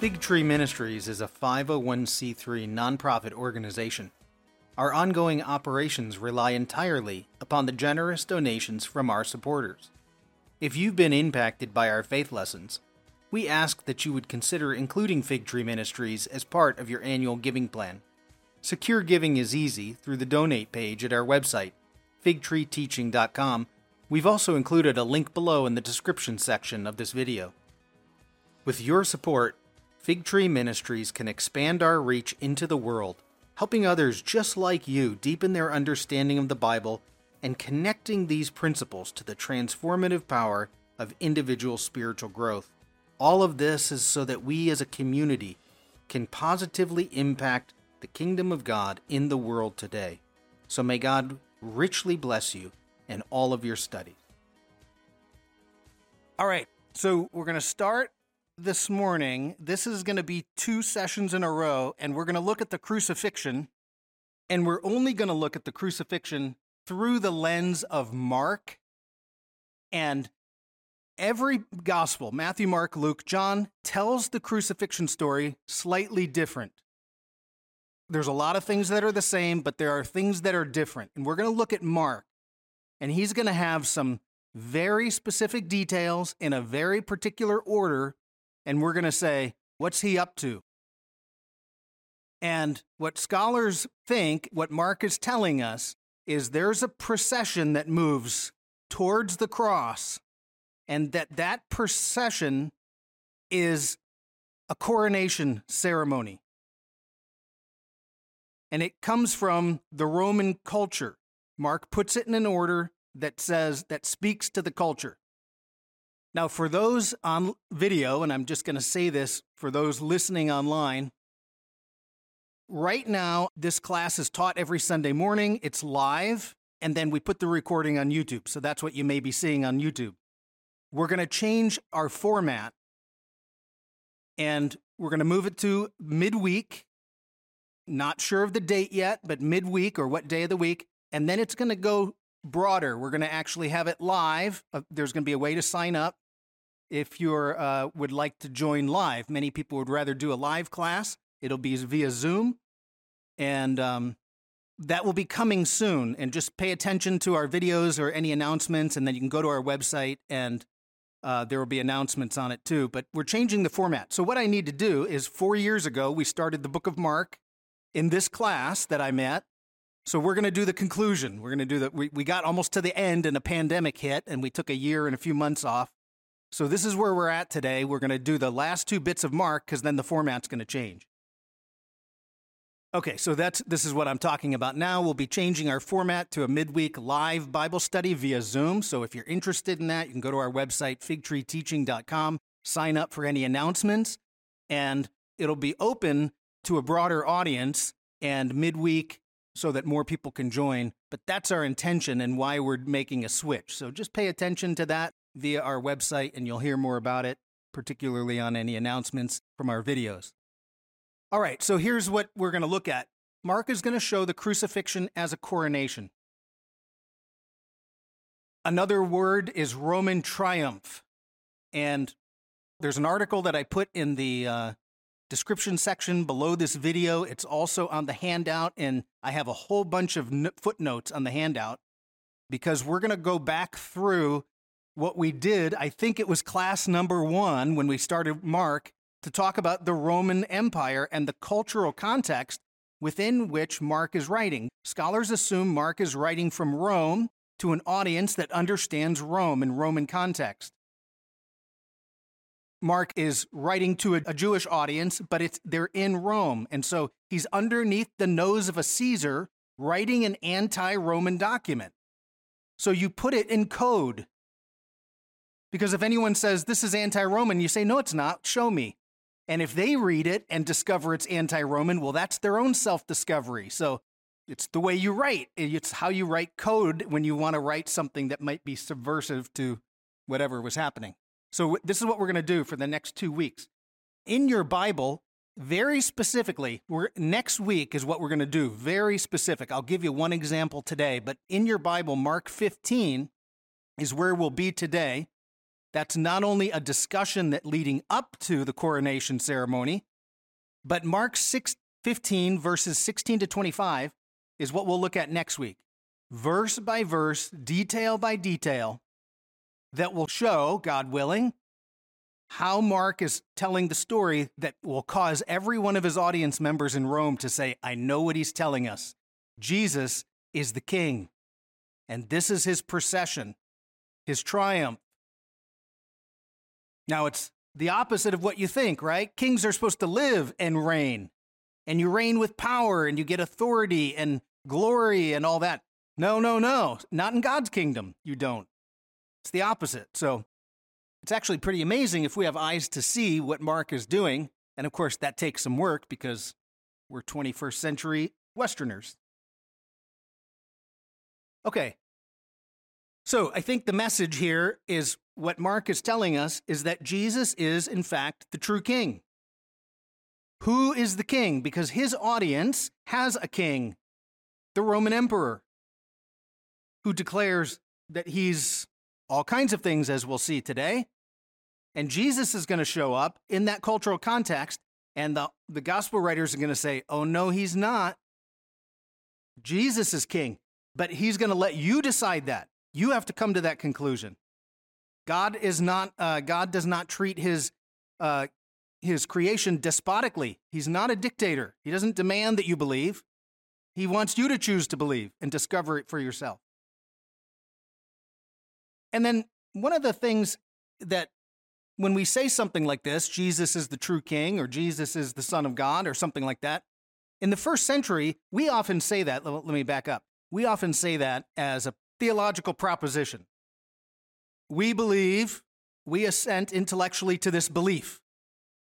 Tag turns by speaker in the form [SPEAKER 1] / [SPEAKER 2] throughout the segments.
[SPEAKER 1] Fig Tree Ministries is a 501c3 nonprofit organization. Our ongoing operations rely entirely upon the generous donations from our supporters. If you've been impacted by our faith lessons, we ask that you would consider including Fig Tree Ministries as part of your annual giving plan. Secure giving is easy through the donate page at our website, figtreeteaching.com. We've also included a link below in the description section of this video. With your support, Fig Tree Ministries can expand our reach into the world, helping others just like you deepen their understanding of the Bible and connecting these principles to the transformative power of individual spiritual growth. All of this is so that we as a community can positively impact the kingdom of God in the world today. So may God richly bless you in all of your studies. All right, so we're going to start this morning. This is going to be two sessions in a row, and we're going to look at the crucifixion. And we're only going to look at the crucifixion through the lens of Mark. And every gospel, Matthew, Mark, Luke, John, tells the crucifixion story slightly different. There's a lot of things that are the same, but there are things that are different. And we're going to look at Mark, and he's going to have some very specific details in a very particular order, and we're going to say, what's he up to? And what scholars think, what Mark is telling us, is there's a procession that moves towards the cross, and that that procession is a coronation ceremony and it comes from the Roman culture. Mark puts it in an order that says, that speaks to the culture. Now, for those on video, and I'm just going to say this for those listening online, right now, this class is taught every Sunday morning. It's live, and then we put the recording on YouTube. So that's what you may be seeing on YouTube. We're going to change our format, and we're going to move it to midweek not sure of the date yet, but midweek or what day of the week. And then it's going to go broader. We're going to actually have it live. Uh, there's going to be a way to sign up if you uh, would like to join live. Many people would rather do a live class. It'll be via Zoom, and um, that will be coming soon. And just pay attention to our videos or any announcements, and then you can go to our website and uh, there will be announcements on it too. But we're changing the format. So what I need to do is four years ago we started the Book of Mark in this class that I met. So we're going to do the conclusion. We're going to do that. We, we got almost to the end and a pandemic hit and we took a year and a few months off. So this is where we're at today. We're going to do the last two bits of Mark because then the format's going to change. Okay, so that's this is what I'm talking about now. We'll be changing our format to a midweek live Bible study via Zoom. So if you're interested in that, you can go to our website figtreeteaching.com, sign up for any announcements, and it'll be open to a broader audience and midweek so that more people can join. But that's our intention and why we're making a switch. So just pay attention to that via our website and you'll hear more about it, particularly on any announcements from our videos. All right, so here's what we're going to look at. Mark is going to show the crucifixion as a coronation. Another word is Roman triumph. And there's an article that I put in the uh, description section below this video. It's also on the handout, and I have a whole bunch of footnotes on the handout because we're going to go back through what we did. I think it was class number one when we started Mark to talk about the Roman Empire and the cultural context within which Mark is writing. Scholars assume Mark is writing from Rome to an audience that understands Rome and Roman context. Mark is writing to a, a, Jewish audience, but it's they're in Rome. And so he's underneath the nose of a Caesar writing an anti-Roman document. So you put it in code. Because if anyone says this is anti-Roman, you say no it's not, show me. And if they read it and discover it's anti-Roman, well that's their own self-discovery. So it's the way you write. It's how you write code when you want to write something that might be subversive to whatever was happening. So, this is what we're going to do for the next two weeks. In your Bible, very specifically, we're, next week is what we're going to do. Very specific. I'll give you one example today, but in your Bible, Mark 15 is where we'll be today. That's not only a discussion that leading up to the coronation ceremony, but Mark 6, 15, verses 16 to 25 is what we'll look at next week. Verse by verse, detail by detail, that will show, God willing, how Mark is telling the story that will cause every one of his audience members in Rome to say, I know what he's telling us. Jesus is the king. And this is his procession, his triumph. Now, it's the opposite of what you think, right? Kings are supposed to live and reign, and you reign with power, and you get authority and glory and all that. No, no, no. Not in God's kingdom. You don't. It's the opposite. So it's actually pretty amazing if we have eyes to see what Mark is doing. And of course, that takes some work because we're 21st century Westerners. Okay. So I think the message here is what Mark is telling us is that Jesus is, in fact, the true king. Who is the king? Because his audience has a king, the Roman emperor, who declares that he's all kinds of things, as we'll see today. And Jesus is going to show up in that cultural context, and the, the gospel writers are going to say, oh, no, he's not. Jesus is king, but he's going to let you decide that. You have to come to that conclusion. God is not. Uh, God does not treat his uh, his creation despotically. He's not a dictator. He doesn't demand that you believe. He wants you to choose to believe and discover it for yourself. And then one of the things that when we say something like this, Jesus is the true king or Jesus is the son of God or something like that, in the first century, we often say that. Let me back up. We often say that as a theological proposition. We believe, we assent intellectually to this belief.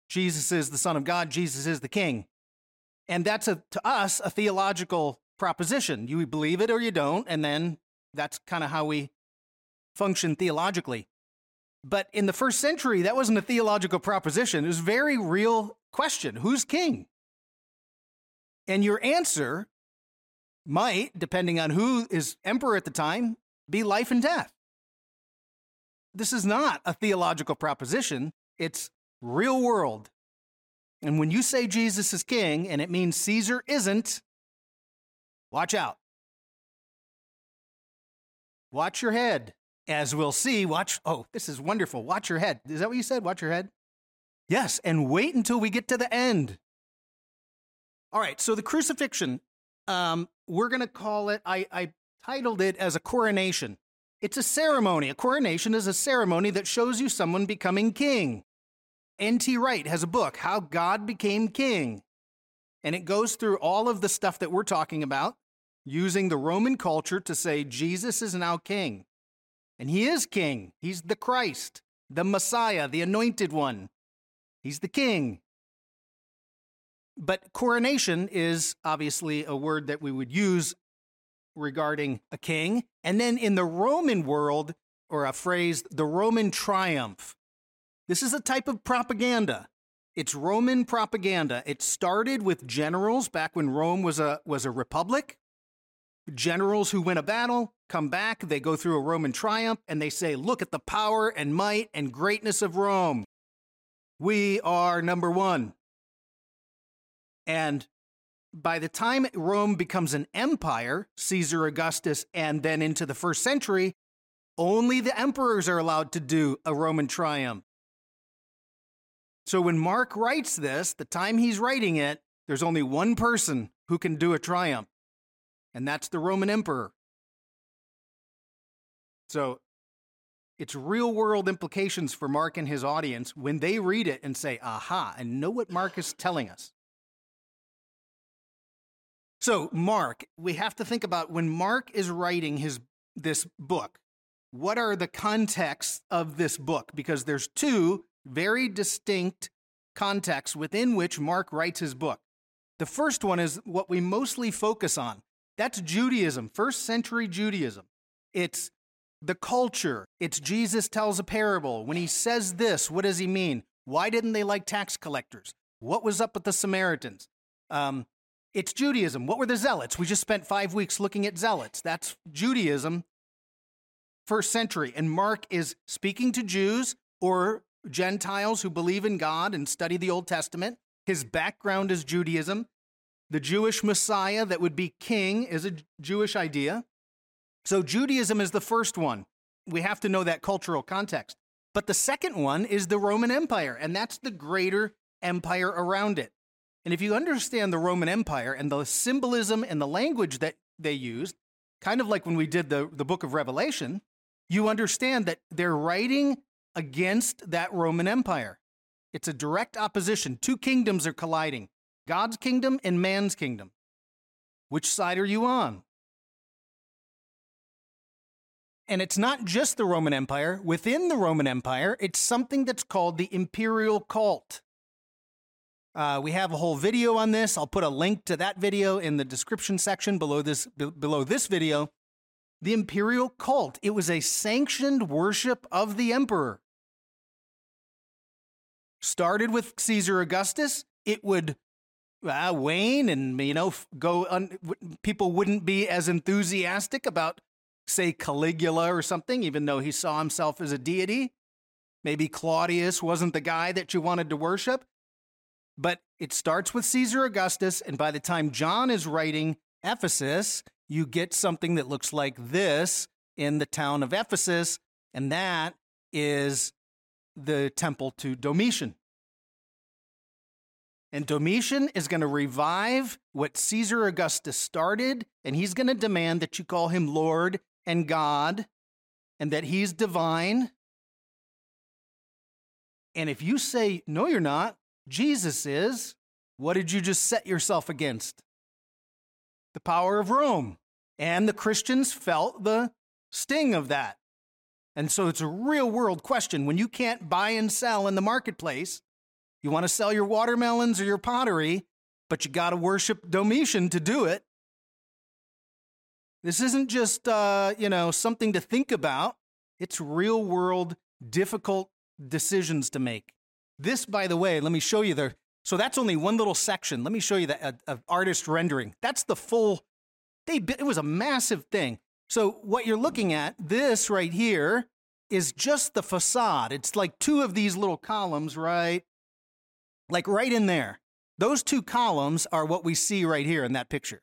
[SPEAKER 1] Jesus is the Son of God, Jesus is the King. And that's a, to us a theological proposition. You believe it or you don't, and then that's kind of how we function theologically. But in the first century, that wasn't a theological proposition. It was a very real question who's king? And your answer might, depending on who is emperor at the time, be life and death. This is not a theological proposition, it's real world. And when you say Jesus is king and it means Caesar isn't, watch out. Watch your head. As we'll see, watch. Oh, this is wonderful. Watch your head. Is that what you said? Watch your head? Yes, and wait until we get to the end. All right, so the crucifixion, um, we're going to call it, I, I titled it as a coronation. It's a ceremony. A coronation is a ceremony that shows you someone becoming king. N.T. Wright has a book, How God Became King. And it goes through all of the stuff that we're talking about, using the Roman culture to say Jesus is now king. And he is king. He's the Christ, the Messiah, the anointed one. He's the king. But coronation is obviously a word that we would use regarding a king. And then in the Roman world, or a phrase, the Roman triumph. This is a type of propaganda. It's Roman propaganda. It started with generals back when Rome was a, was a republic. Generals who win a battle come back, they go through a Roman triumph, and they say, Look at the power and might and greatness of Rome. We are number one. And by the time Rome becomes an empire, Caesar Augustus, and then into the first century, only the emperors are allowed to do a Roman triumph. So when Mark writes this, the time he's writing it, there's only one person who can do a triumph, and that's the Roman emperor. So it's real world implications for Mark and his audience when they read it and say, aha, and know what Mark is telling us. So, Mark, we have to think about when Mark is writing his this book, what are the contexts of this book? Because there's two very distinct contexts within which Mark writes his book. The first one is what we mostly focus on. That's Judaism, first century Judaism. It's the culture. It's Jesus tells a parable. When he says this, what does he mean? Why didn't they like tax collectors? What was up with the Samaritans? Um, it's Judaism. What were the zealots? We just spent five weeks looking at zealots. That's Judaism. first century, and Mark is speaking to Jews or Gentiles who believe in God and study the Old Testament. His background is Judaism. The Jewish Messiah that would be king is a Jewish idea. So Judaism is the first one. We have to know that cultural context. But the second one is the Roman Empire, and that's the greater empire around it. And if you understand the Roman Empire and the symbolism and the language that they used, kind of like when we did the, the book of Revelation, you understand that they're writing against that Roman Empire. It's a direct opposition. Two kingdoms are colliding God's kingdom and man's kingdom. Which side are you on? And it's not just the Roman Empire. Within the Roman Empire, it's something that's called the imperial cult. Uh, we have a whole video on this. I'll put a link to that video in the description section below this below this video. The imperial cult. It was a sanctioned worship of the emperor. Started with Caesar Augustus. It would uh, wane, and you know, go. Un- people wouldn't be as enthusiastic about, say, Caligula or something, even though he saw himself as a deity. Maybe Claudius wasn't the guy that you wanted to worship. But it starts with Caesar Augustus, and by the time John is writing Ephesus, you get something that looks like this in the town of Ephesus, and that is the temple to Domitian. And Domitian is going to revive what Caesar Augustus started, and he's going to demand that you call him Lord and God, and that he's divine. And if you say, no, you're not, Jesus is, what did you just set yourself against? The power of Rome. And the Christians felt the sting of that. And so it's a real world question. When you can't buy and sell in the marketplace, you want to sell your watermelons or your pottery, but you got to worship Domitian to do it. This isn't just, uh, you know, something to think about. It's real world, difficult decisions to make. This, by the way, let me show you the. So that's only one little section. Let me show you the uh, artist rendering. That's the full. They it was a massive thing. So what you're looking at, this right here, is just the facade. It's like two of these little columns, right? Like right in there. Those two columns are what we see right here in that picture.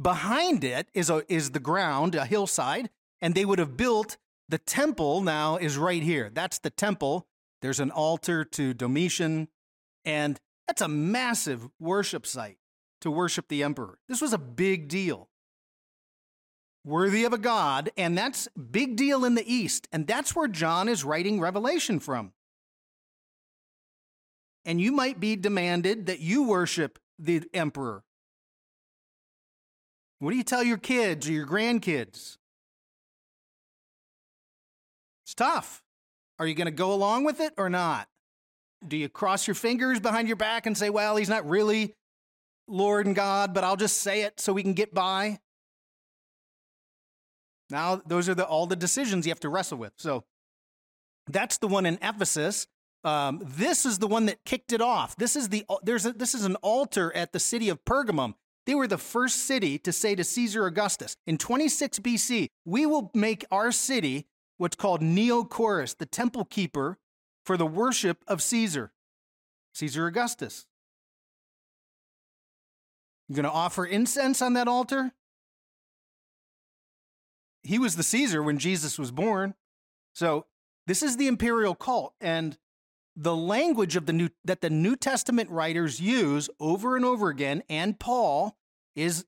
[SPEAKER 1] Behind it is a, is the ground, a hillside, and they would have built the temple. Now is right here. That's the temple there's an altar to Domitian, and that's a massive worship site to worship the emperor. This was a big deal. Worthy of a god, and that's big deal in the East, and that's where John is writing Revelation from. And you might be demanded that you worship the emperor. What do you tell your kids or your grandkids? It's tough. Are you going to go along with it or not? Do you cross your fingers behind your back and say, well, he's not really Lord and God, but I'll just say it so we can get by? Now, those are the, all the decisions you have to wrestle with. So that's the one in Ephesus. Um, this is the one that kicked it off. This is the there's a, this is an altar at the city of Pergamum. They were the first city to say to Caesar Augustus in 26 BC, "We will make our city what's called Neokoros, the temple keeper for the worship of Caesar, Caesar Augustus. You're going to offer incense on that altar? He was the Caesar when Jesus was born. So this is the imperial cult. And the language of the new that the New Testament writers use over and over again, and Paul, is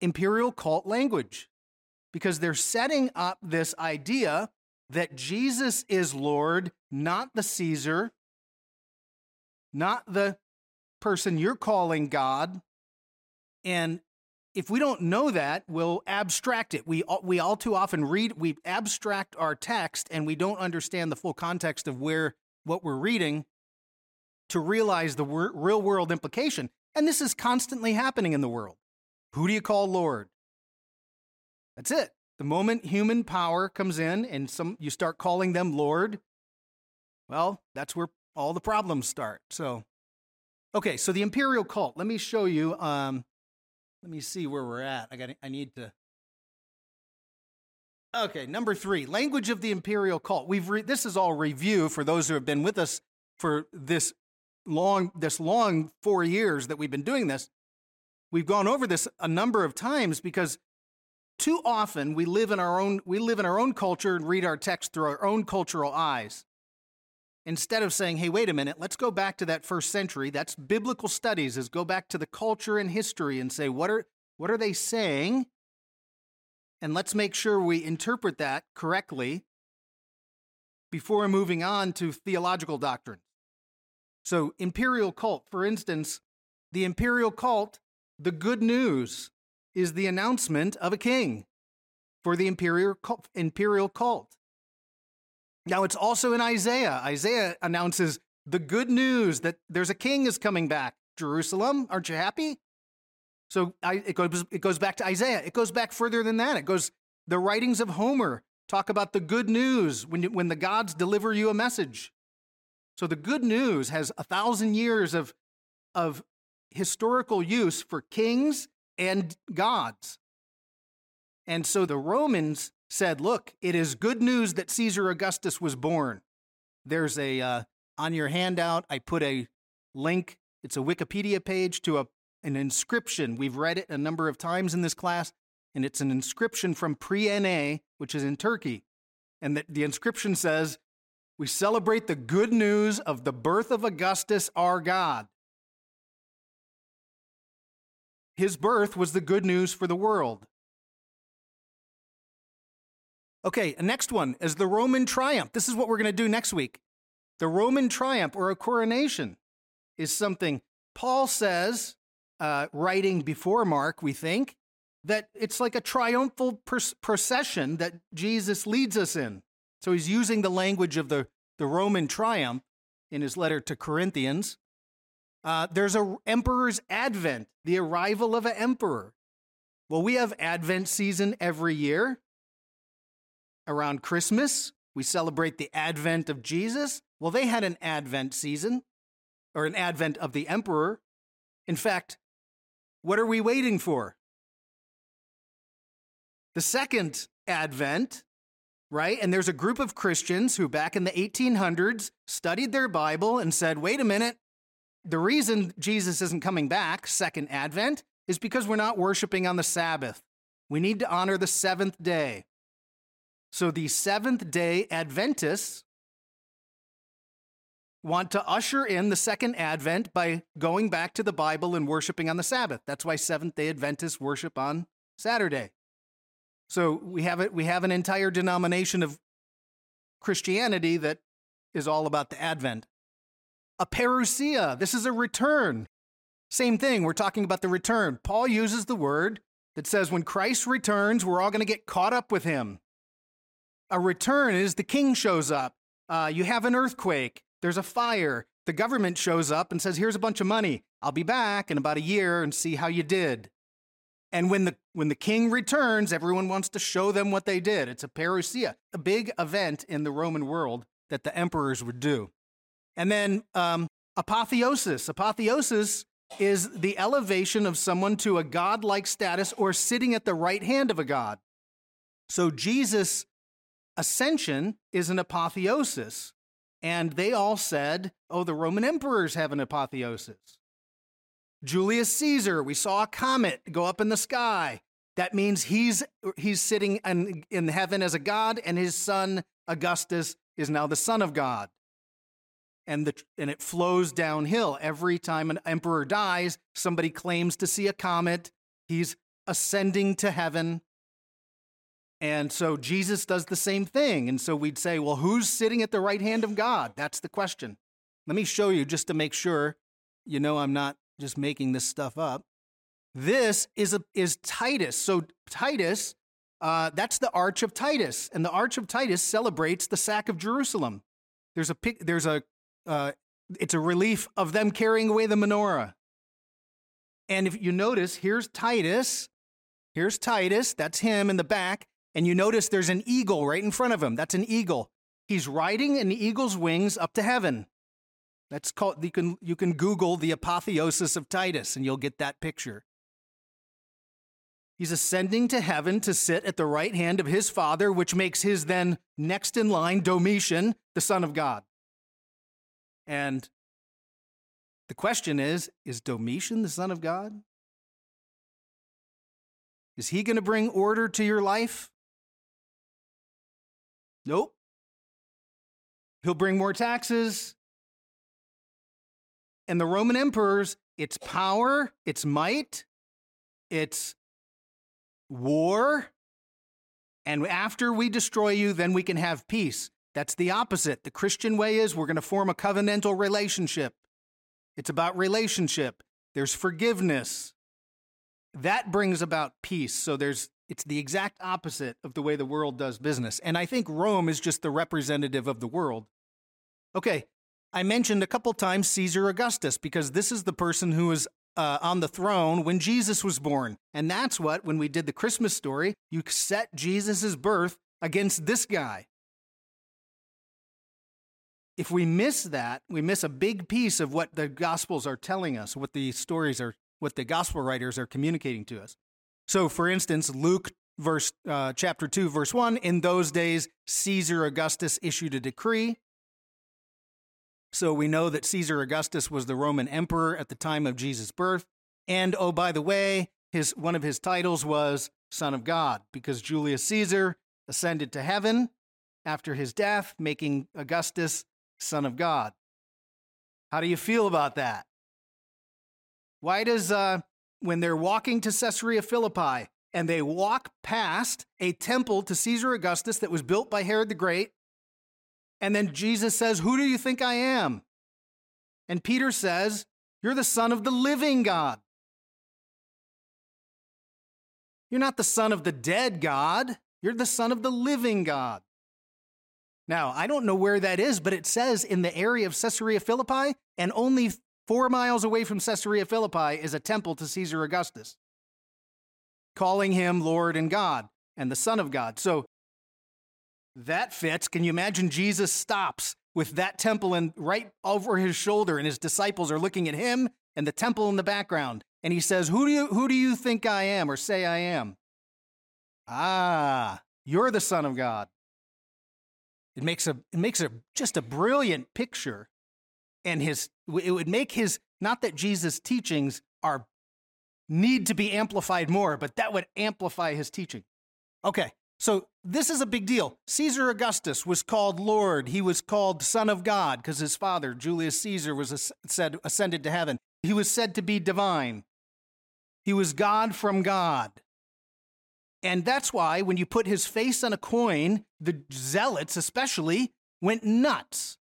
[SPEAKER 1] imperial cult language because they're setting up this idea that Jesus is Lord, not the Caesar, not the person you're calling God. And if we don't know that, we'll abstract it. We, we all too often read, we abstract our text and we don't understand the full context of where what we're reading to realize the wor- real world implication. And this is constantly happening in the world. Who do you call Lord? That's it. The moment human power comes in and some you start calling them Lord, well, that's where all the problems start. So, okay, so the imperial cult. Let me show you. Um, let me see where we're at. I got. I need to. Okay, number three, language of the imperial cult. We've re- this is all review for those who have been with us for this long, this long four years that we've been doing this. We've gone over this a number of times because too often we live in our own we live in our own culture and read our text through our own cultural eyes. Instead of saying, "Hey, wait a minute, let's go back to that first century." That's biblical studies is go back to the culture and history and say, "What are what are they saying?" And let's make sure we interpret that correctly before moving on to theological doctrine. So, imperial cult, for instance, the imperial cult, the good news is the announcement of a king for the imperial cult, imperial cult. Now, it's also in Isaiah. Isaiah announces the good news that there's a king is coming back. Jerusalem, aren't you happy? So I, it goes it goes back to Isaiah. It goes back further than that. It goes the writings of Homer talk about the good news when when the gods deliver you a message. So the good news has a thousand years of of historical use for kings and gods. And so the Romans said, "Look, it is good news that Caesar Augustus was born." There's a uh, on your handout. I put a link. It's a Wikipedia page to a an inscription. We've read it a number of times in this class, and it's an inscription from Priene, which is in Turkey. And the, the inscription says, We celebrate the good news of the birth of Augustus, our God. His birth was the good news for the world. Okay, next one is the Roman triumph. This is what we're going to do next week. The Roman triumph or a coronation is something Paul says uh, writing before Mark, we think, that it's like a triumphal procession that Jesus leads us in. So he's using the language of the, the Roman triumph in his letter to Corinthians. Uh, there's a emperor's advent, the arrival of an emperor. Well, we have Advent season every year. Around Christmas, we celebrate the advent of Jesus. Well, they had an Advent season or an advent of the emperor. In fact, what are we waiting for? The second advent, right? And there's a group of Christians who back in the 1800s studied their Bible and said, wait a minute, the reason Jesus isn't coming back, second advent, is because we're not worshiping on the Sabbath. We need to honor the seventh day. So the seventh day Adventists want to usher in the second advent by going back to the Bible and worshiping on the Sabbath. That's why Seventh day Adventists worship on Saturday. So we have it, we have an entire denomination of Christianity that is all about the Advent. A parousia, this is a return. Same thing, we're talking about the return. Paul uses the word that says when Christ returns, we're all going to get caught up with him. A return is the king shows up. Uh, you have an earthquake. There's a fire. The government shows up and says, Here's a bunch of money. I'll be back in about a year and see how you did. And when the when the king returns, everyone wants to show them what they did. It's a parousia, a big event in the Roman world that the emperors would do. And then um, apotheosis. Apotheosis is the elevation of someone to a godlike status or sitting at the right hand of a god. So Jesus' ascension is an apotheosis. And they all said, oh, the Roman emperors have an apotheosis. Julius Caesar, we saw a comet go up in the sky. That means he's, he's sitting in, in heaven as a god, and his son, Augustus, is now the son of God. And, the, and it flows downhill. Every time an emperor dies, somebody claims to see a comet. He's ascending to heaven. And so Jesus does the same thing. And so we'd say, well, who's sitting at the right hand of God? That's the question. Let me show you just to make sure you know I'm not just making this stuff up. This is a, is Titus. So Titus, uh, that's the Arch of Titus, and the Arch of Titus celebrates the sack of Jerusalem. There's a there's a uh, it's a relief of them carrying away the menorah. And if you notice, here's Titus. Here's Titus. That's him in the back. And you notice there's an eagle right in front of him. That's an eagle. He's riding an eagle's wings up to heaven. That's called you can you can Google the apotheosis of Titus and you'll get that picture. He's ascending to heaven to sit at the right hand of his Father, which makes his then next in line Domitian, the Son of God. And the question is is Domitian the Son of God? Is he going to bring order to your life? Nope. He'll bring more taxes. And the Roman emperors, its power, its might, its war. And after we destroy you, then we can have peace. That's the opposite. The Christian way is we're going to form a covenantal relationship. It's about relationship. There's forgiveness. That brings about peace. So there's it's the exact opposite of the way the world does business. And I think Rome is just the representative of the world. Okay, I mentioned a couple times Caesar Augustus because this is the person who was uh, on the throne when Jesus was born. And that's what, when we did the Christmas story, you set Jesus' birth against this guy. If we miss that, we miss a big piece of what the Gospels are telling us, what the stories are, what the Gospel writers are communicating to us. So, for instance, Luke verse uh, chapter 2 verse 1 in those days caesar augustus issued a decree. So we know that caesar augustus was the roman emperor at the time of jesus birth and oh by the way his one of his titles was son of god because julius caesar ascended to heaven after his death making augustus son of god. How do you feel about that? Why does uh, when they're walking to Caesarea Philippi and they walk past a temple to Caesar Augustus that was built by Herod the Great. And then Jesus says, Who do you think I am? And Peter says, You're the Son of the living God. You're not the Son of the dead God, you're the Son of the living God. Now, I don't know where that is, but it says in the area of Caesarea Philippi, and only Four miles away from Caesarea Philippi is a temple to Caesar Augustus, calling him Lord and God and the Son of God. So that fits. Can you imagine Jesus stops with that temple and right over his shoulder, and his disciples are looking at him and the temple in the background, and he says, "Who do you who do you think I am, or say I am?" Ah, you're the Son of God. It makes a it makes a just a brilliant picture and his it would make his not that Jesus' teachings are need to be amplified more, but that would amplify his teaching. Okay, so this is a big deal. Caesar Augustus was called Lord. He was called Son of God because his father, Julius Caesar, was said ascended to heaven. He was said to be divine. He was God from God. And that's why when you put his face on a coin, the zealots especially went nuts.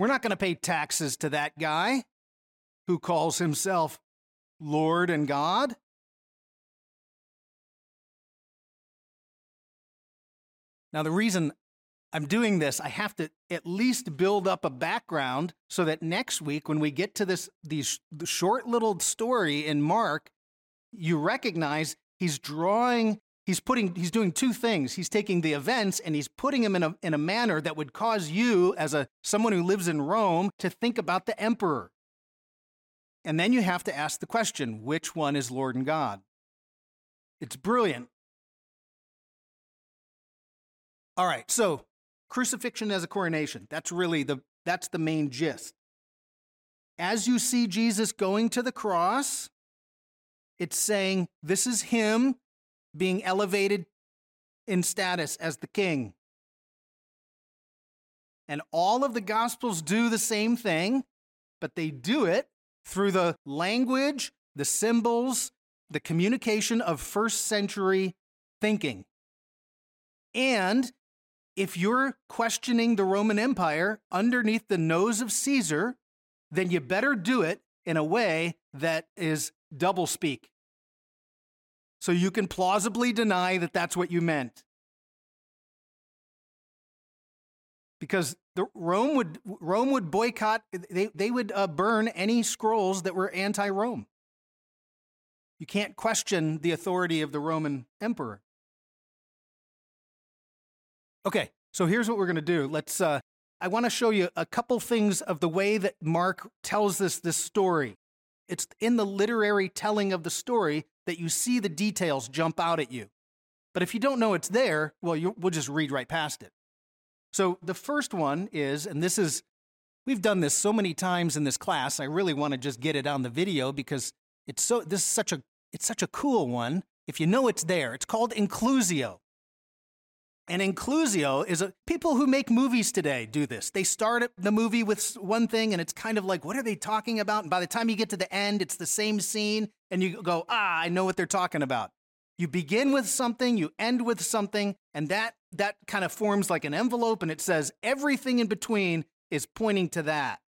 [SPEAKER 1] We're not going to pay taxes to that guy who calls himself Lord and God. Now, the reason I'm doing this, I have to at least build up a background so that next week, when we get to this these short little story in Mark, you recognize he's drawing he's putting he's doing two things. He's taking the events and he's putting them in a, in a manner that would cause you as a someone who lives in rome to think about the emperor. And then you have to ask the question which one is lord and god? It's brilliant. All right so crucifixion as a coronation. That's really the that's the main gist. As you see jesus going to the cross it's saying this is him being elevated in status as the king. And all of the Gospels do the same thing, but they do it through the language, the symbols, the communication of first century thinking. And if you're questioning the Roman Empire underneath the nose of Caesar, then you better do it in a way that is doublespeak so you can plausibly deny that that's what you meant. Because the Rome would Rome would boycott they they would uh, burn any scrolls that were anti-Rome. You can't question the authority of the Roman emperor. Okay, so here's what we're going to do. Let's uh, I want to show you a couple things of the way that Mark tells us this story. It's in the literary telling of the story that you see the details jump out at you. But if you don't know it's there, well, you, we'll just read right past it. So the first one is, and this is, we've done this so many times in this class. I really want to just get it on the video because it's so, this is such a, it's such a cool one. If you know it's there, it's called inclusio. And inclusio is a, people who make movies today do this. They start the movie with one thing and it's kind of like, what are they talking about? And by the time you get to the end, it's the same scene and you go, ah, I know what they're talking about. You begin with something, you end with something, and that that kind of forms like an envelope and it says everything in between is pointing to that.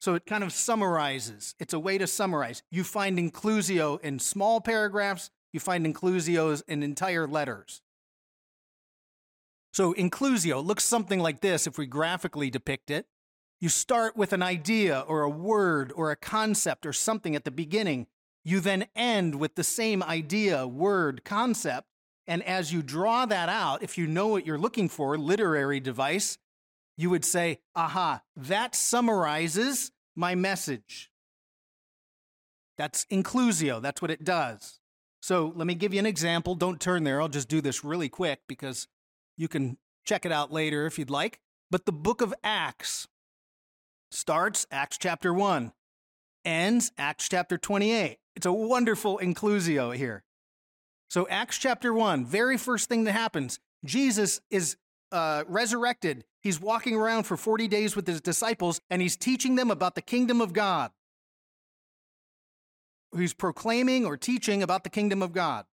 [SPEAKER 1] So it kind of summarizes. It's a way to summarize. You find inclusio in small paragraphs, you find inclusios in entire letters. So inclusio looks something like this if we graphically depict it. You start with an idea or a word or a concept or something at the beginning you then end with the same idea, word, concept. And as you draw that out, if you know what you're looking for, literary device, you would say, aha, that summarizes my message. That's inclusio. That's what it does. So let me give you an example. Don't turn there. I'll just do this really quick because you can check it out later if you'd like. But the book of Acts starts Acts chapter 1, ends Acts chapter 28. It's a wonderful inclusio here. So, Acts chapter 1, very first thing that happens Jesus is uh, resurrected. He's walking around for 40 days with his disciples and he's teaching them about the kingdom of God. He's proclaiming or teaching about the kingdom of God.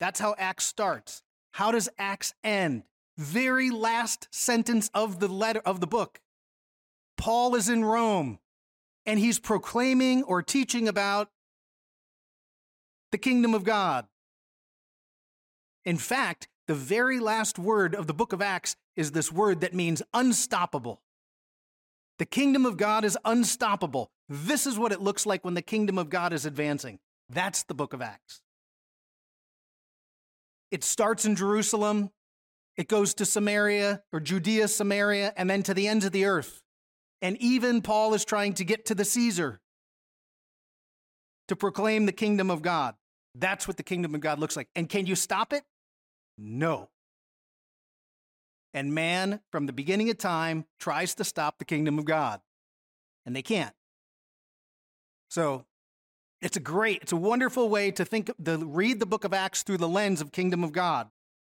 [SPEAKER 1] That's how Acts starts. How does Acts end? Very last sentence of the letter of the book. Paul is in Rome and he's proclaiming or teaching about the kingdom of God. In fact, the very last word of the book of Acts is this word that means unstoppable. The kingdom of God is unstoppable. This is what it looks like when the kingdom of God is advancing. That's the book of Acts. It starts in Jerusalem, it goes to Samaria or Judea, Samaria, and then to the ends of the earth. And even Paul is trying to get to the Caesar to proclaim the kingdom of God. That's what the kingdom of God looks like. And can you stop it? No. And man, from the beginning of time, tries to stop the kingdom of God, and they can't. So it's a great, it's a wonderful way to think, to read the book of Acts through the lens of kingdom of God.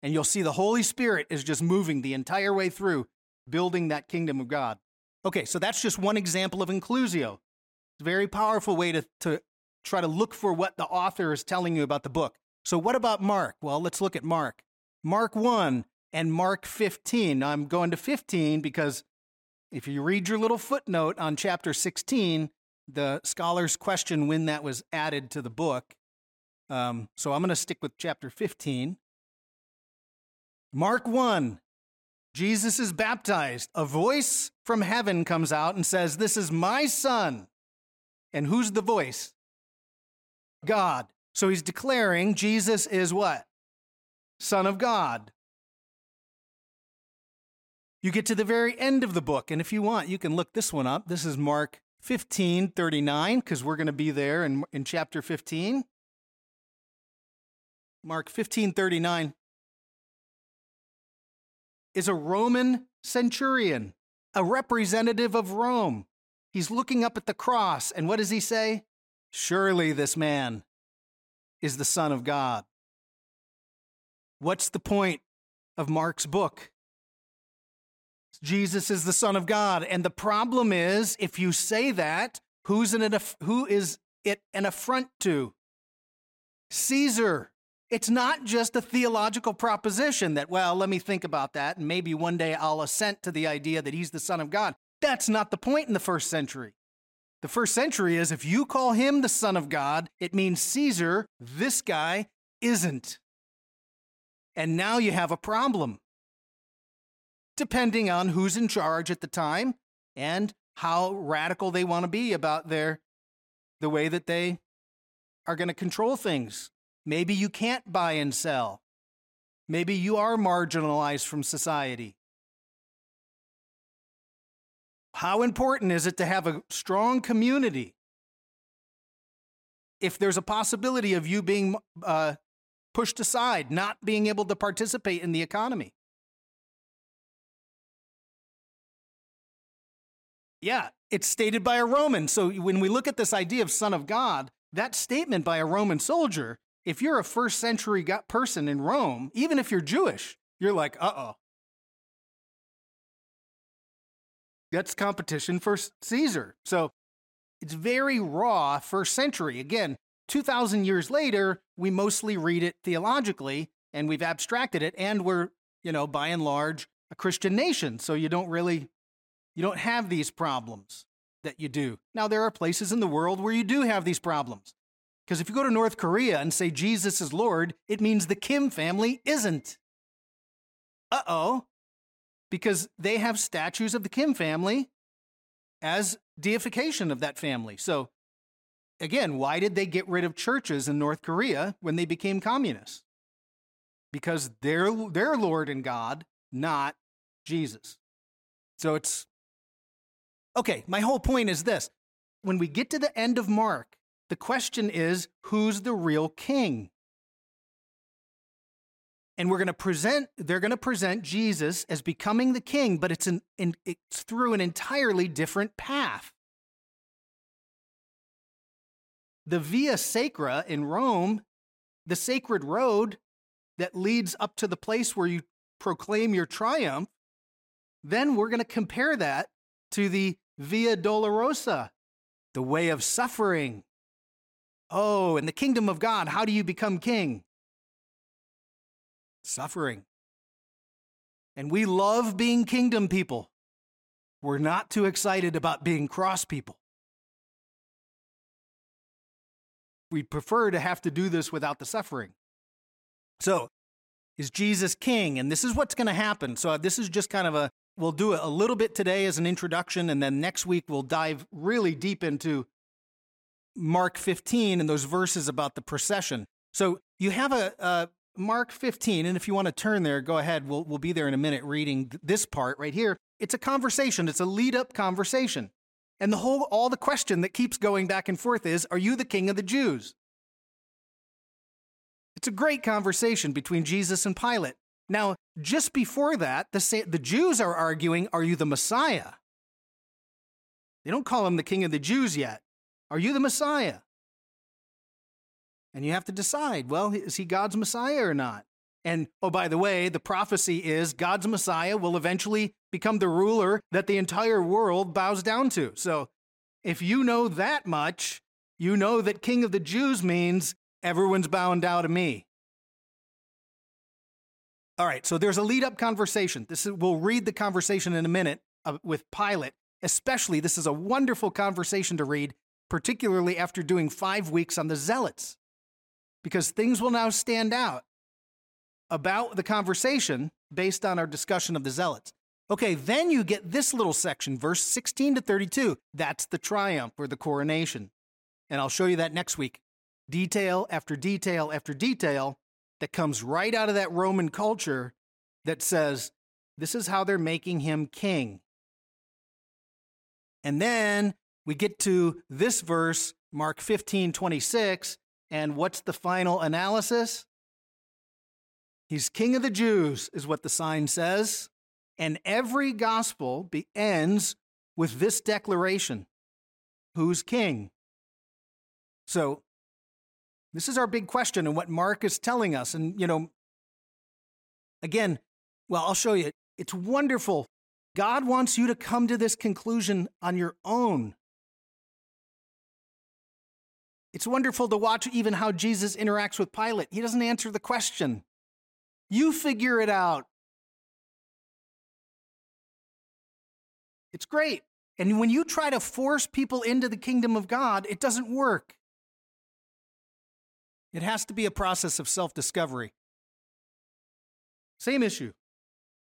[SPEAKER 1] And you'll see the Holy Spirit is just moving the entire way through, building that kingdom of God. Okay, so that's just one example of inclusio. It's a very powerful way to, to try to look for what the author is telling you about the book. So, what about Mark? Well, let's look at Mark. Mark 1 and Mark 15. Now, I'm going to 15 because if you read your little footnote on chapter 16, the scholars question when that was added to the book. Um, so, I'm going to stick with chapter 15. Mark 1 Jesus is baptized. A voice from heaven comes out and says, This is my son. And who's the voice? God. So he's declaring Jesus is what? Son of God. You get to the very end of the book, and if you want, you can look this one up. This is Mark 15 39, because we're going to be there in, in chapter 15. Mark 15 39 is a Roman centurion, a representative of Rome. He's looking up at the cross, and what does he say? Surely this man is the Son of God. What's the point of Mark's book? Jesus is the Son of God. And the problem is, if you say that, who's an, who is it an affront to? Caesar. It's not just a theological proposition that, well, let me think about that, and maybe one day I'll assent to the idea that he's the Son of God. That's not the point in the first century. The first century is if you call him the Son of God, it means Caesar, this guy, isn't. And now you have a problem. Depending on who's in charge at the time and how radical they want to be about their the way that they are going to control things. Maybe you can't buy and sell. Maybe you are marginalized from society. How important is it to have a strong community if there's a possibility of you being uh, pushed aside, not being able to participate in the economy. Yeah, it's stated by a Roman. So when we look at this idea of Son of God, that statement by a Roman soldier, if you're a first century person in Rome, even if you're Jewish, you're like, uh oh. That's competition for Caesar. So it's very raw first century. Again, 2,000 years later, we mostly read it theologically and we've abstracted it, and we're, you know, by and large, a Christian nation. So you don't really, you don't have these problems that you do. Now, there are places in the world where you do have these problems. Because if you go to North Korea and say Jesus is Lord, it means the Kim family isn't. Uh oh. Because they have statues of the Kim family as deification of that family. So, again, why did they get rid of churches in North Korea when they became communists? Because they're their Lord and God, not Jesus. So it's okay. My whole point is this when we get to the end of Mark, the question is who's the real king? and we're going to present they're going to present jesus as becoming the king but it's an it's through an entirely different path the via sacra in rome the sacred road that leads up to the place where you proclaim your triumph then we're going to compare that to the via dolorosa the way of suffering oh in the kingdom of god how do you become king suffering. And we love being kingdom people. We're not too excited about being cross people. We prefer to have to do this without the suffering. So, is Jesus king? And this is what's going to happen. So, uh, this is just kind of a, we'll do it a little bit today as an introduction, and then next week we'll dive really deep into Mark 15 and those verses about the procession. So, you have a, a Mark 15, and if you want to turn there, go ahead. We'll, we'll be there in a minute reading this part right here. It's a conversation, it's a lead up conversation. And the whole, all the question that keeps going back and forth is Are you the king of the Jews? It's a great conversation between Jesus and Pilate. Now, just before that, the, the Jews are arguing Are you the Messiah? They don't call him the king of the Jews yet. Are you the Messiah? And you have to decide well, is he God's Messiah or not? And oh, by the way, the prophecy is God's Messiah will eventually become the ruler that the entire world bows down to. So if you know that much, you know that King of the Jews means everyone's bowing down to me. All right, so there's a lead up conversation. This is, we'll read the conversation in a minute uh, with Pilate. Especially, this is a wonderful conversation to read, particularly after doing five weeks on the Zealots because things will now stand out about the conversation based on our discussion of the zealots. Okay, then you get this little section, verse 16 to 32. That's the triumph or the coronation. And I'll show you that next week. Detail after detail after detail that comes right out of that Roman culture that says, this is how they're making him king. And then we get to this verse, Mark 15, 26, and what's the final analysis? He's king of the Jews, is what the sign says. And every gospel be- ends with this declaration Who's king? So, this is our big question and what Mark is telling us. And, you know, again, well, I'll show you. It's wonderful. God wants you to come to this conclusion on your own. It's wonderful to watch even how Jesus interacts with Pilate. He doesn't answer the question. You figure it out. It's great. And when you try to force people into the kingdom of God, it doesn't work. It has to be a process of self discovery. Same issue.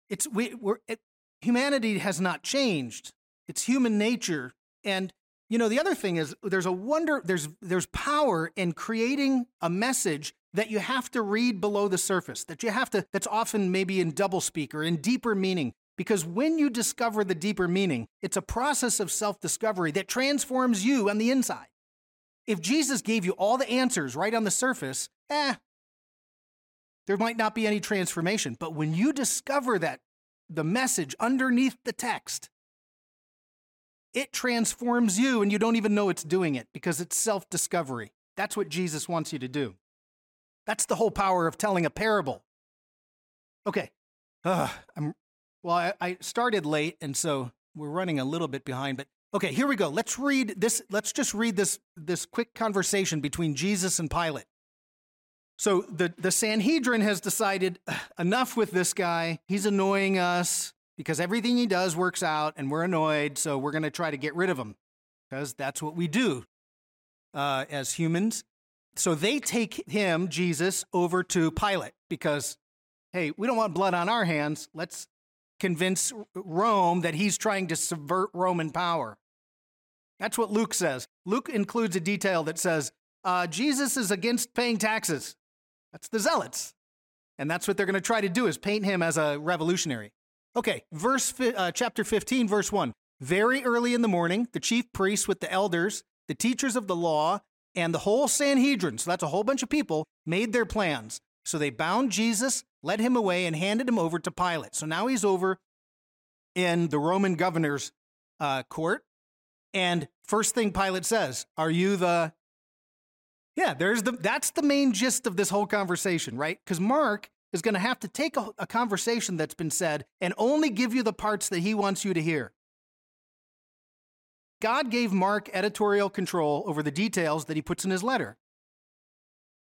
[SPEAKER 1] It's we, we're, it, humanity has not changed. It's human nature, and you know, the other thing is there's a wonder, there's there's power in creating a message that you have to read below the surface, that you have to, that's often maybe in doublespeak or in deeper meaning. Because when you discover the deeper meaning, it's a process of self discovery that transforms you on the inside. if Jesus gave you all the answers right on the surface, eh, there might not be any transformation. But when you discover that the message underneath the text, it transforms you and you don't even know it's doing it because it's self discovery. That's what Jesus wants you to do. That's the whole power of telling a parable. Okay. Uh, I'm, well, I, I started late, and so we're running a little bit behind, but okay, here we go. Let's read this. Let's just read this, this quick conversation between Jesus and Pilate. So the, the Sanhedrin has decided enough with this guy. He's annoying us because everything he does works out and we're annoyed. So we're going to try to get rid of him because that's what we do uh, as humans. So they take him, Jesus, over to Pilate because, hey, we don't want blood on our hands. Let's convince Rome that he's trying to subvert Roman power. That's what Luke says. Luke includes a detail that says uh, Jesus is against paying taxes. That's the zealots. And that's what they're going to try to do is paint him as a revolutionary. Okay, verse uh, chapter 15 verse 1. Very early in the morning, the chief priests with the elders, the teachers of the law, and the whole Sanhedrin, so that's a whole bunch of people, made their plans. So they bound Jesus, led him away, and handed him over to Pilate. So now he's over in the Roman governor's uh, court. And first thing Pilate says, Are you the yeah, there's the that's the main gist of this whole conversation, right? Because Mark is going to have to take a, a conversation that's been said and only give you the parts that he wants you to hear. God gave Mark editorial control over the details that he puts in his letter.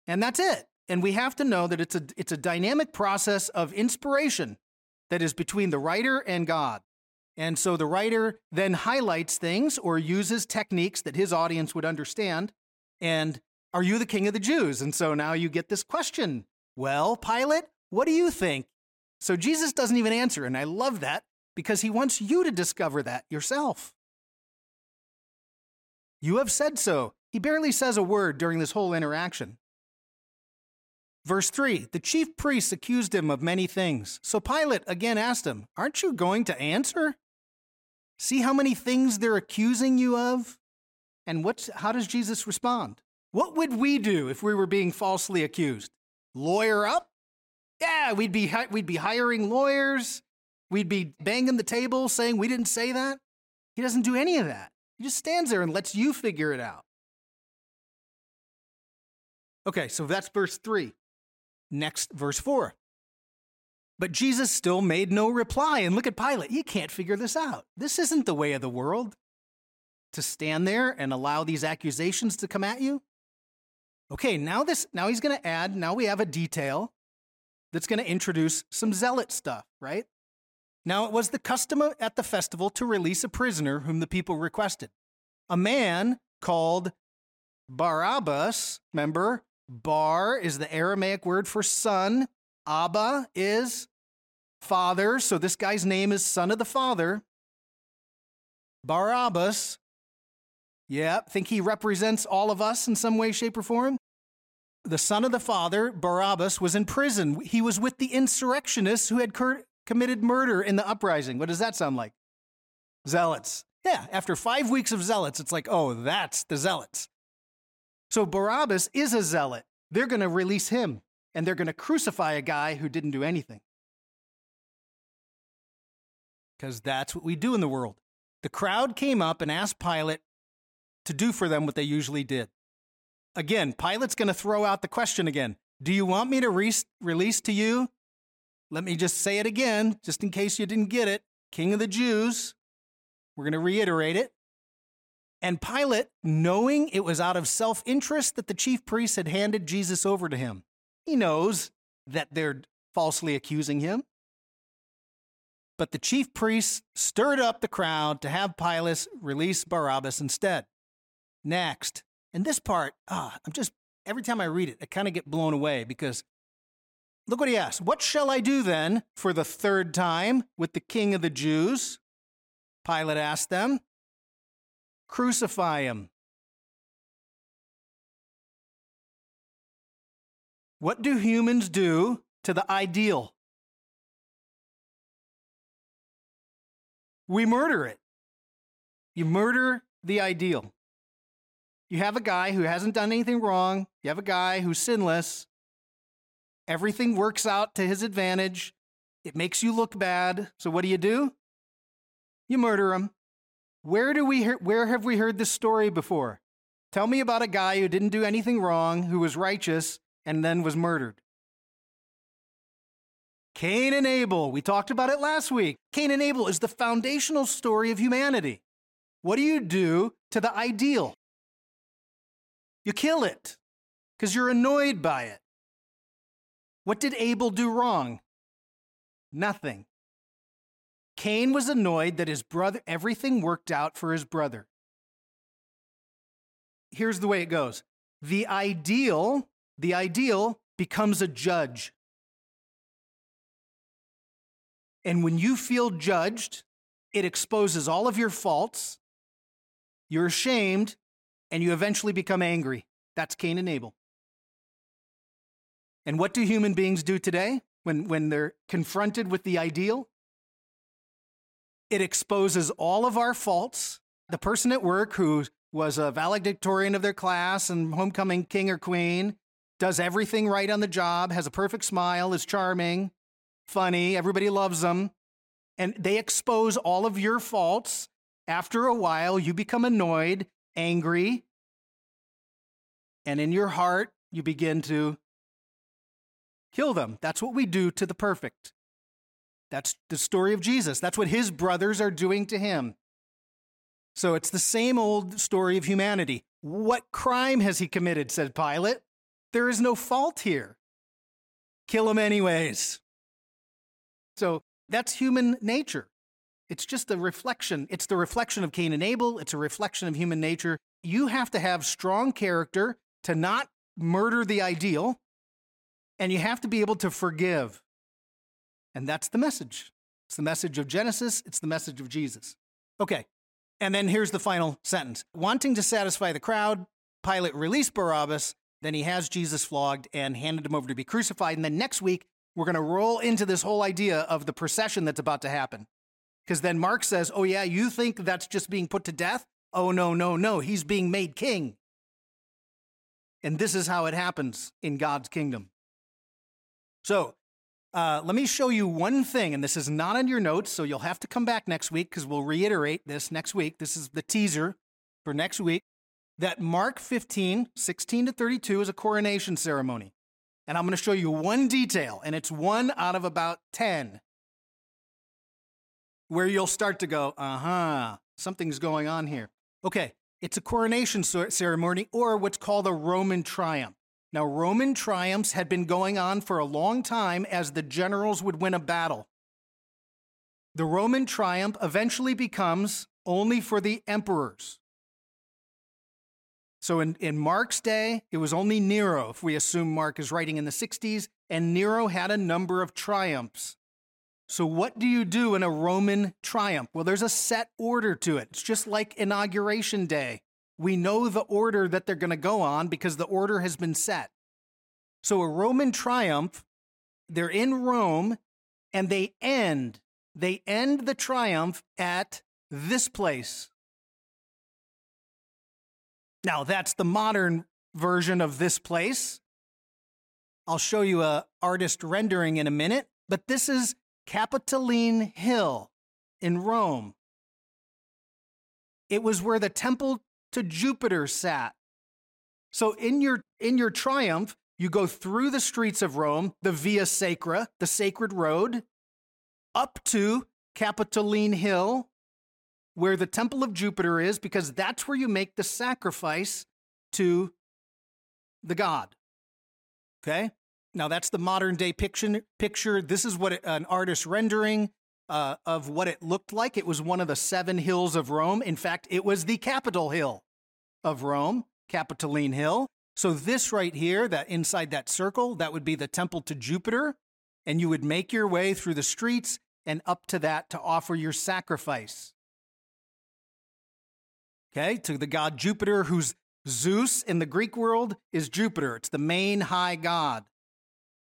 [SPEAKER 1] And that's it. And we have to know that it's a, it's a dynamic process of inspiration that is between the writer and God. And so the writer then highlights things or uses techniques that his audience would understand and are you the king of the Jews? And so now you get this question Well, Pilate, what do you think? So Jesus doesn't even answer. And I love that because he wants you to discover that yourself. You have said so. He barely says a word during this whole interaction. Verse 3 The chief priests accused him of many things. So Pilate again asked him, Aren't you going to answer? See how many things they're accusing you of? And what's, how does Jesus respond? What would we do if we were being falsely accused? Lawyer up? Yeah, we'd be we'd be hiring lawyers. We'd be banging the table saying we didn't say that. He doesn't do any of that. He just stands there and lets you figure it out. Okay, so that's verse 3. Next, verse 4. But Jesus still made no reply. And look at Pilate. He can't figure this out. This isn't the way of the world to stand there and allow these accusations to come at you. Okay, now this now he's going to add now we have a detail that's going to introduce some zealot stuff, right? Now it was the custom at the festival to release a prisoner whom the people requested. A man called Barabbas, remember, Bar is the Aramaic word for son, Abba is father, so this guy's name is son of the father. Barabbas yeah, think he represents all of us in some way, shape, or form? The son of the father, Barabbas, was in prison. He was with the insurrectionists who had cur- committed murder in the uprising. What does that sound like? Zealots. Yeah, after five weeks of zealots, it's like, oh, that's the zealots. So Barabbas is a zealot. They're going to release him, and they're going to crucify a guy who didn't do anything. Because that's what we do in the world. The crowd came up and asked Pilate to do for them what they usually did. Again, Pilate's going to throw out the question again Do you want me to re- release to you? Let me just say it again, just in case you didn't get it King of the Jews. We're going to reiterate it. And Pilate, knowing it was out of self interest that the chief priests had handed Jesus over to him, he knows that they're falsely accusing him. But the chief priests stirred up the crowd to have Pilate release Barabbas instead. Next. And this part, ah, I'm just, every time I read it, I kind of get blown away because look what he asks. What shall I do then for the third time with the king of the Jews? Pilate asked them. Crucify him. What do humans do to the ideal? We murder it. You murder the ideal. You have a guy who hasn't done anything wrong, you have a guy who's sinless, everything works out to his advantage, it makes you look bad. So what do you do? You murder him. Where do we where have we heard this story before? Tell me about a guy who didn't do anything wrong, who was righteous, and then was murdered. Cain and Abel. We talked about it last week. Cain and Abel is the foundational story of humanity. What do you do to the ideal? You kill it because you're annoyed by it. What did Abel do wrong? Nothing. Cain was annoyed that his brother, everything worked out for his brother. Here's the way it goes the ideal, the ideal becomes a judge. And when you feel judged, it exposes all of your faults, you're ashamed, and you eventually become angry. That's Cain and Abel. And what do human beings do today when, when they're confronted with the ideal? It exposes all of our faults. The person at work who was a valedictorian of their class and homecoming king or queen does everything right on the job, has a perfect smile, is charming, funny, everybody loves them, and they expose all of your faults. After a while, you become annoyed, angry, and in your heart, you begin to kill them. That's what we do to the perfect. That's the story of Jesus. That's what his brothers are doing to him. So it's the same old story of humanity. What crime has he committed? said Pilate. There is no fault here. Kill him anyways. So that's human nature. It's just a reflection. It's the reflection of Cain and Abel. It's a reflection of human nature. You have to have strong character to not murder the ideal, and you have to be able to forgive. And that's the message. It's the message of Genesis, it's the message of Jesus. Okay, and then here's the final sentence Wanting to satisfy the crowd, Pilate released Barabbas. Then he has Jesus flogged and handed him over to be crucified. And then next week, we're going to roll into this whole idea of the procession that's about to happen. Because then Mark says, Oh, yeah, you think that's just being put to death? Oh, no, no, no. He's being made king. And this is how it happens in God's kingdom. So uh, let me show you one thing, and this is not on your notes, so you'll have to come back next week because we'll reiterate this next week. This is the teaser for next week that Mark 15, 16 to 32 is a coronation ceremony. And I'm going to show you one detail, and it's one out of about 10 where you'll start to go, uh huh, something's going on here. Okay, it's a coronation ceremony or what's called a Roman triumph. Now, Roman triumphs had been going on for a long time as the generals would win a battle. The Roman triumph eventually becomes only for the emperors. So in, in Mark's day, it was only Nero, if we assume Mark is writing in the 60s, and Nero had a number of triumphs. So, what do you do in a Roman triumph? Well, there's a set order to it. It's just like Inauguration Day. We know the order that they're going to go on because the order has been set. So, a Roman triumph, they're in Rome and they end. They end the triumph at this place. Now, that's the modern version of this place. I'll show you a artist rendering in a minute, but this is Capitoline Hill in Rome. It was where the temple to Jupiter sat. So in your in your triumph, you go through the streets of Rome, the Via Sacra, the sacred road, up to Capitoline Hill, where the temple of Jupiter is, because that's where you make the sacrifice to the god. Okay? Now, that's the modern day picture. picture. This is what it, an artist rendering uh, of what it looked like. It was one of the seven hills of Rome. In fact, it was the Capitol hill of Rome, Capitoline Hill. So, this right here, that inside that circle, that would be the temple to Jupiter. And you would make your way through the streets and up to that to offer your sacrifice okay, to the god Jupiter, whose Zeus in the Greek world is Jupiter. It's the main high god.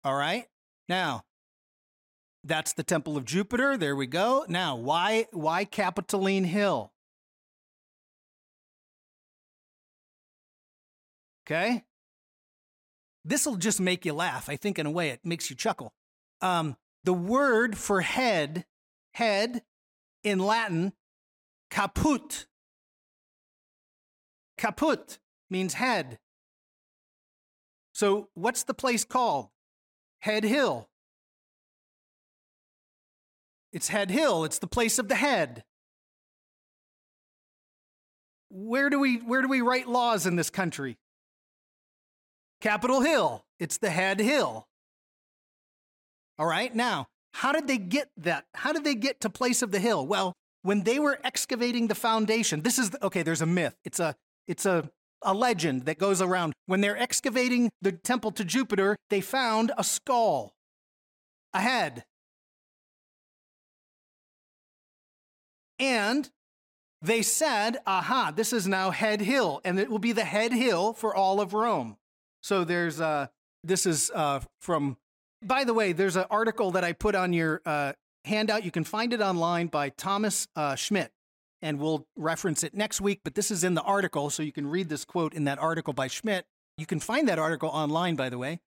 [SPEAKER 1] All right? Now, that's the temple of Jupiter. There we go. Now, why why Capitoline Hill? Okay? This will just make you laugh. I think, in a way, it makes you chuckle. Um, the word for head, head in Latin, caput. Caput means head. So, what's the place called? Head Hill. It's Head Hill, it's the place of the head. Where do we where do we write laws in this country? Capitol Hill. It's the head hill. All right? Now, how did they get that? How did they get to place of the hill? Well, when they were excavating the foundation, this is the, okay, there's a myth. It's a it's a a legend that goes around. When they're excavating the temple to Jupiter, they found a skull, a head. And they said, aha, this is now Head Hill, and it will be the head hill for all of Rome. So there's, uh, this is uh, from, by the way, there's an article that I put on your uh, handout. You can find it online by Thomas uh, Schmidt, and we'll reference it next week. But this is in the article, so you can read this quote in that article by Schmidt. You can find that article online, by the way.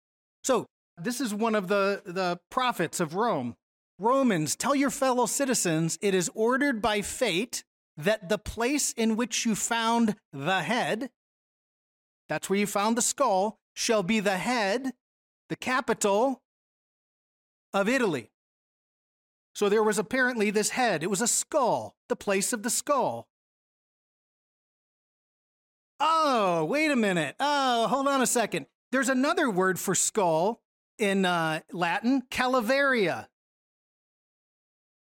[SPEAKER 1] So this is one of the, the prophets of Rome. Romans, tell your fellow citizens it is ordered by fate that the place in which you found the head, that's where you found the skull, shall be the head, the capital of Italy. So there was apparently this head. It was a skull, the place of the skull. Oh, wait a minute. Oh, hold on a second. There's another word for skull in uh, Latin, calaveria.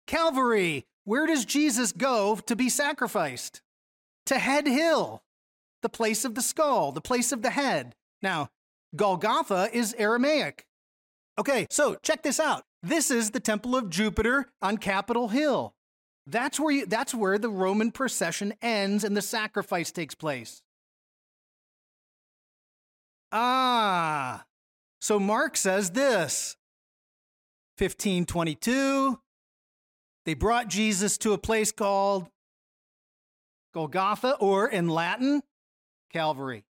[SPEAKER 1] Calvary. Where does Jesus go to be sacrificed? To Head Hill, the place of the skull, the place of the head. Now, Golgotha is Aramaic. Okay, so check this out. This is the Temple of Jupiter on Capitol Hill. That's where, you, that's where the Roman procession ends and the sacrifice takes place. Ah, so Mark says this 1522 they brought Jesus to a place called Golgotha, or in Latin, Calvary.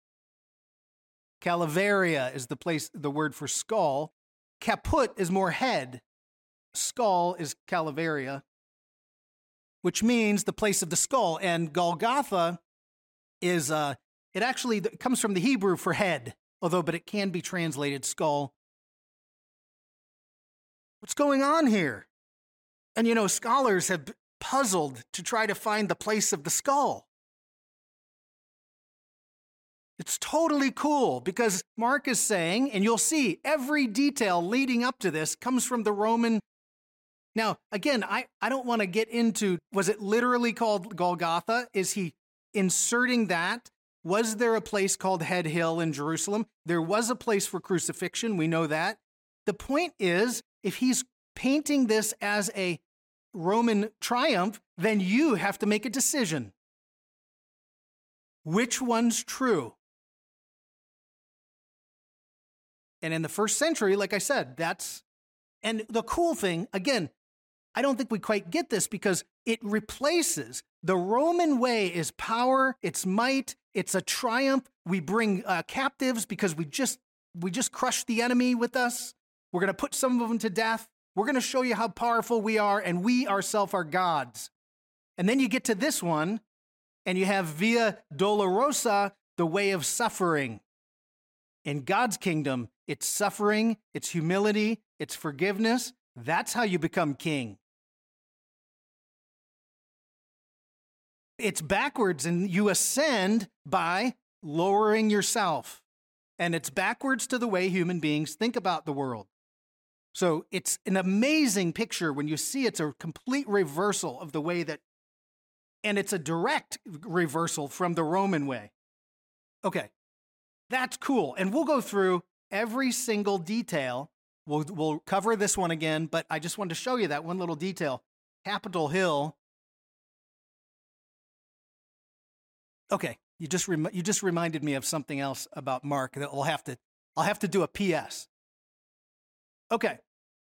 [SPEAKER 1] Calaveria is the place, the word for skull. Caput is more head. Skull is Calaveria, which means the place of the skull. And Golgotha is, uh, it actually comes from the Hebrew for head, although, but it can be translated skull. What's going on here? And you know, scholars have puzzled to try to find the place of the skull. It's totally cool because Mark is saying, and you'll see every detail leading up to this comes from the Roman. Now, again, I, I don't want to get into was it literally called Golgotha? Is he inserting that? Was there a place called Head Hill in Jerusalem? There was a place for crucifixion. We know that. The point is, if he's painting this as a Roman triumph, then you have to make a decision. Which one's true? And in the first century, like I said, that's, and the cool thing, again, I don't think we quite get this because it replaces the Roman way is power, it's might, it's a triumph. We bring uh, captives because we just we just crush the enemy with us. We're going to put some of them to death. We're going to show you how powerful we are, and we ourselves are gods. And then you get to this one, and you have Via Dolorosa, the way of suffering. In God's kingdom, it's suffering, it's humility, it's forgiveness. That's how you become king. It's backwards, and you ascend by lowering yourself. And it's backwards to the way human beings think about the world. So it's an amazing picture when you see it's a complete reversal of the way that, and it's a direct reversal from the Roman way. Okay, that's cool. And we'll go through every single detail. We'll, we'll cover this one again, but I just wanted to show you that one little detail. Capitol Hill. Okay, you just rem- you just reminded me of something else about Mark that we'll have to I'll have to do a PS. Okay,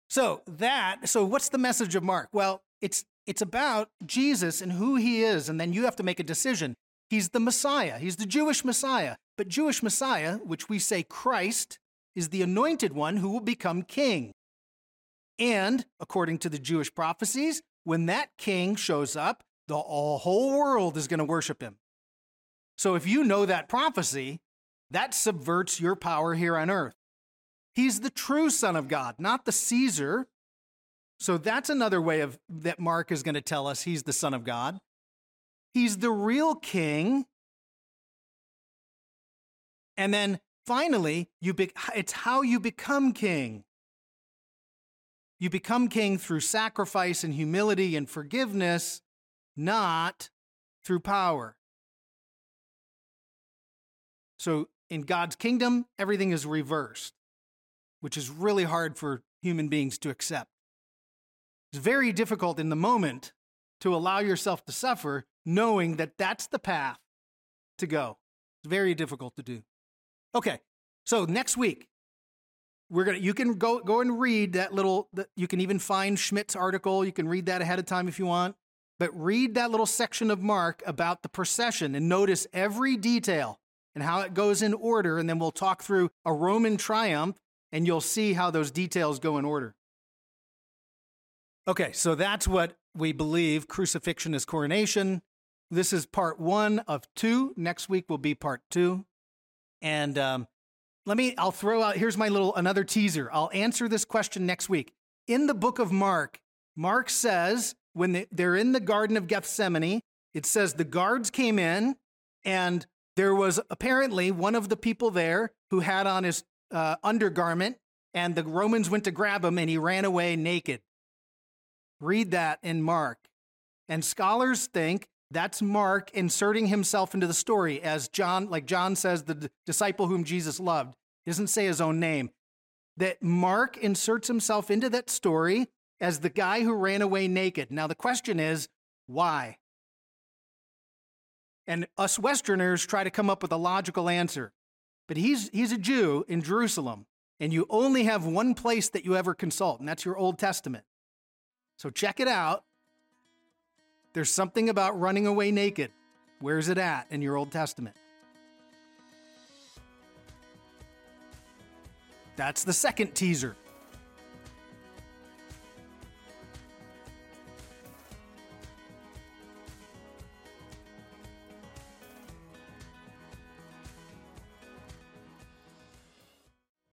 [SPEAKER 1] so that, so what's the message of Mark? Well, it's it's about Jesus and who he is, and then you have to make a decision. He's the Messiah. He's the Jewish Messiah. But Jewish Messiah, which we say Christ, is the anointed one who will become king. And according to the Jewish prophecies, when that king shows up, the whole world is going to worship him. So if you know that prophecy, that subverts your power here on earth. He's the true Son of God, not the Caesar. So that's another way of that Mark is going to tell us he's the Son of God. He's the real king. And then finally, you be, it's how you become king. You become king through sacrifice and humility and forgiveness, not through power. So in God's kingdom, everything is reversed, which is really hard for human beings to accept. It's very difficult in the moment to allow yourself to suffer knowing that that's the path to go. It's very difficult to do. Okay, so next week, we're gonna you can go go and read that little you can even find schmidt's article you can read that ahead of time if you want but read that little section of mark about the procession and notice every detail and how it goes in order and then we'll talk through a roman triumph and you'll see how those details go in order okay so that's what we believe crucifixion is coronation this is part one of two next week will be part two and um, let me, I'll throw out, here's my little, another teaser. I'll answer this question next week. In the book of Mark, Mark says when they're in the Garden of Gethsemane, it says the guards came in and there was apparently one of the people there who had on his uh, undergarment and the Romans went to grab him and he ran away naked. Read that in Mark. And scholars think that's Mark inserting himself into the story as John, like John says, the d- disciple whom Jesus loved. He doesn't say his own name. That Mark inserts himself into that story as the guy who ran away naked. Now, the question is, why? And us Westerners try to come up with a logical answer. But he's, he's a Jew in Jerusalem, and you only have one place that you ever consult, and that's your Old Testament. So check it out there's something about running away naked. Where's it at in your Old Testament? That's the second teaser.